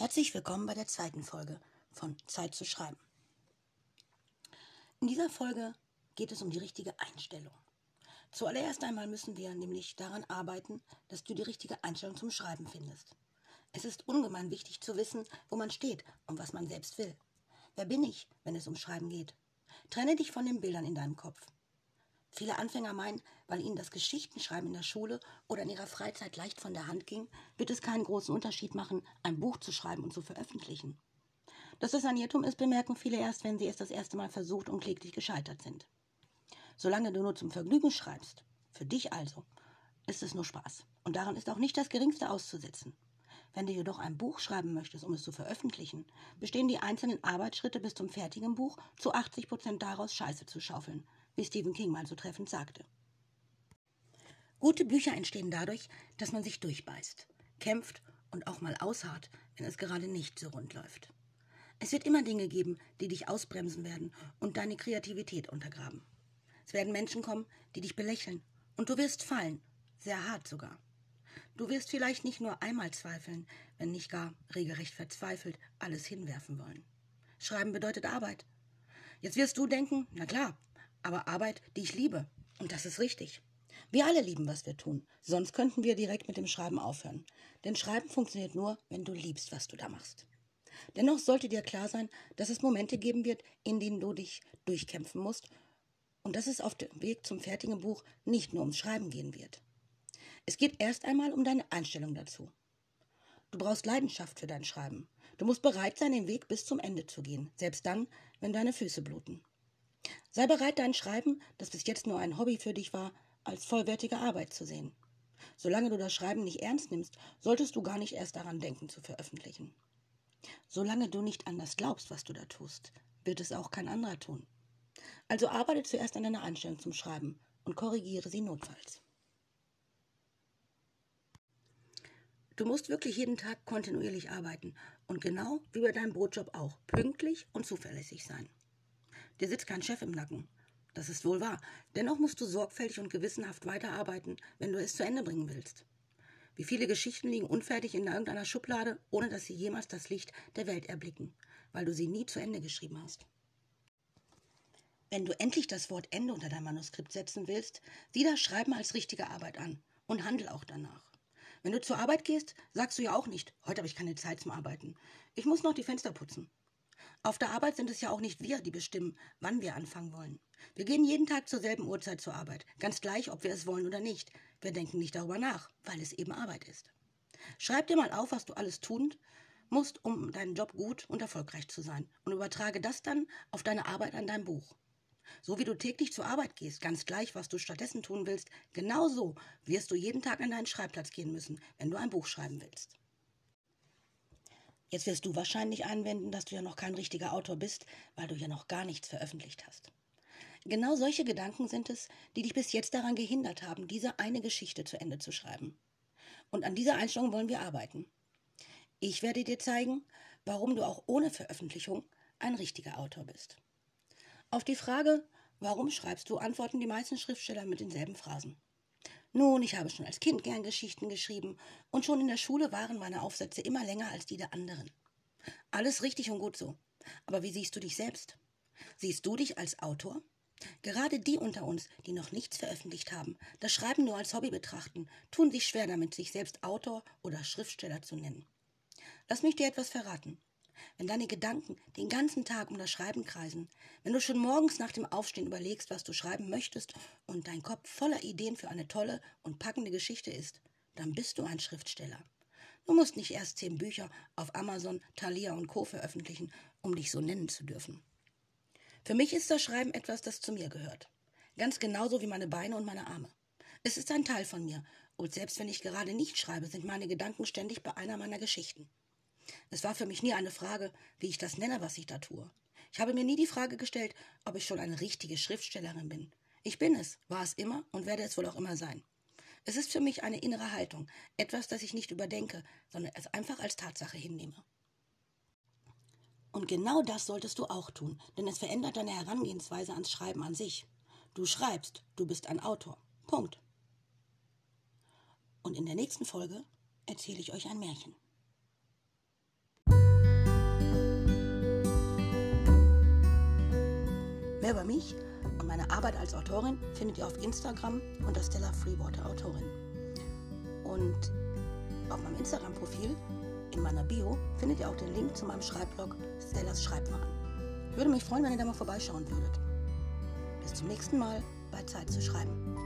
Herzlich willkommen bei der zweiten Folge von Zeit zu schreiben. In dieser Folge geht es um die richtige Einstellung. Zuallererst einmal müssen wir nämlich daran arbeiten, dass du die richtige Einstellung zum Schreiben findest. Es ist ungemein wichtig zu wissen, wo man steht und was man selbst will. Wer bin ich, wenn es um Schreiben geht? Trenne dich von den Bildern in deinem Kopf. Viele Anfänger meinen, weil ihnen das Geschichtenschreiben in der Schule oder in ihrer Freizeit leicht von der Hand ging, wird es keinen großen Unterschied machen, ein Buch zu schreiben und zu veröffentlichen. Dass das ein Irrtum ist, bemerken viele erst, wenn sie es das erste Mal versucht und kläglich gescheitert sind. Solange du nur zum Vergnügen schreibst, für dich also, ist es nur Spaß. Und daran ist auch nicht das Geringste auszusetzen. Wenn du jedoch ein Buch schreiben möchtest, um es zu veröffentlichen, bestehen die einzelnen Arbeitsschritte bis zum fertigen Buch zu 80 Prozent daraus, Scheiße zu schaufeln, wie Stephen King mal so treffend sagte. Gute Bücher entstehen dadurch, dass man sich durchbeißt, kämpft und auch mal ausharrt, wenn es gerade nicht so rund läuft. Es wird immer Dinge geben, die dich ausbremsen werden und deine Kreativität untergraben. Es werden Menschen kommen, die dich belächeln und du wirst fallen, sehr hart sogar. Du wirst vielleicht nicht nur einmal zweifeln, wenn nicht gar regelrecht verzweifelt alles hinwerfen wollen. Schreiben bedeutet Arbeit. Jetzt wirst du denken, na klar, aber Arbeit, die ich liebe. Und das ist richtig. Wir alle lieben, was wir tun. Sonst könnten wir direkt mit dem Schreiben aufhören. Denn Schreiben funktioniert nur, wenn du liebst, was du da machst. Dennoch sollte dir klar sein, dass es Momente geben wird, in denen du dich durchkämpfen musst und dass es auf dem Weg zum fertigen Buch nicht nur ums Schreiben gehen wird. Es geht erst einmal um deine Einstellung dazu. Du brauchst Leidenschaft für dein Schreiben. Du musst bereit sein, den Weg bis zum Ende zu gehen, selbst dann, wenn deine Füße bluten. Sei bereit, dein Schreiben, das bis jetzt nur ein Hobby für dich war, als vollwertige Arbeit zu sehen. Solange du das Schreiben nicht ernst nimmst, solltest du gar nicht erst daran denken zu veröffentlichen. Solange du nicht an das glaubst, was du da tust, wird es auch kein anderer tun. Also arbeite zuerst an deiner Einstellung zum Schreiben und korrigiere sie notfalls. Du musst wirklich jeden Tag kontinuierlich arbeiten und genau wie bei deinem Brotjob auch pünktlich und zuverlässig sein. Dir sitzt kein Chef im Nacken. Das ist wohl wahr. Dennoch musst du sorgfältig und gewissenhaft weiterarbeiten, wenn du es zu Ende bringen willst. Wie viele Geschichten liegen unfertig in irgendeiner Schublade, ohne dass sie jemals das Licht der Welt erblicken, weil du sie nie zu Ende geschrieben hast. Wenn du endlich das Wort Ende unter dein Manuskript setzen willst, sieh das Schreiben als richtige Arbeit an und handel auch danach. Wenn du zur Arbeit gehst, sagst du ja auch nicht, heute habe ich keine Zeit zum Arbeiten. Ich muss noch die Fenster putzen. Auf der Arbeit sind es ja auch nicht wir, die bestimmen, wann wir anfangen wollen. Wir gehen jeden Tag zur selben Uhrzeit zur Arbeit, ganz gleich, ob wir es wollen oder nicht. Wir denken nicht darüber nach, weil es eben Arbeit ist. Schreib dir mal auf, was du alles tun musst, um deinen Job gut und erfolgreich zu sein, und übertrage das dann auf deine Arbeit an dein Buch. So wie du täglich zur Arbeit gehst, ganz gleich, was du stattdessen tun willst, genau so wirst du jeden Tag an deinen Schreibplatz gehen müssen, wenn du ein Buch schreiben willst. Jetzt wirst du wahrscheinlich einwenden, dass du ja noch kein richtiger Autor bist, weil du ja noch gar nichts veröffentlicht hast. Genau solche Gedanken sind es, die dich bis jetzt daran gehindert haben, diese eine Geschichte zu Ende zu schreiben. Und an dieser Einstellung wollen wir arbeiten. Ich werde dir zeigen, warum du auch ohne Veröffentlichung ein richtiger Autor bist. Auf die Frage, warum schreibst du, antworten die meisten Schriftsteller mit denselben Phrasen. Nun, ich habe schon als Kind gern Geschichten geschrieben und schon in der Schule waren meine Aufsätze immer länger als die der anderen. Alles richtig und gut so. Aber wie siehst du dich selbst? Siehst du dich als Autor? Gerade die unter uns, die noch nichts veröffentlicht haben, das Schreiben nur als Hobby betrachten, tun sich schwer damit, sich selbst Autor oder Schriftsteller zu nennen. Lass mich dir etwas verraten. Wenn deine Gedanken den ganzen Tag um das Schreiben kreisen, wenn du schon morgens nach dem Aufstehen überlegst, was du schreiben möchtest und dein Kopf voller Ideen für eine tolle und packende Geschichte ist, dann bist du ein Schriftsteller. Du musst nicht erst zehn Bücher auf Amazon, Thalia und Co. veröffentlichen, um dich so nennen zu dürfen. Für mich ist das Schreiben etwas, das zu mir gehört. Ganz genauso wie meine Beine und meine Arme. Es ist ein Teil von mir, und selbst wenn ich gerade nicht schreibe, sind meine Gedanken ständig bei einer meiner Geschichten. Es war für mich nie eine Frage, wie ich das nenne, was ich da tue. Ich habe mir nie die Frage gestellt, ob ich schon eine richtige Schriftstellerin bin. Ich bin es, war es immer und werde es wohl auch immer sein. Es ist für mich eine innere Haltung, etwas, das ich nicht überdenke, sondern es einfach als Tatsache hinnehme. Und genau das solltest du auch tun, denn es verändert deine Herangehensweise ans Schreiben an sich. Du schreibst, du bist ein Autor. Punkt. Und in der nächsten Folge erzähle ich euch ein Märchen. Mehr über mich und meine Arbeit als Autorin findet ihr auf Instagram unter Stella Freewater Autorin. Und auf meinem Instagram-Profil in meiner Bio findet ihr auch den Link zu meinem Schreibblog Stellas Schreibwaren. Ich würde mich freuen, wenn ihr da mal vorbeischauen würdet. Bis zum nächsten Mal bei Zeit zu schreiben.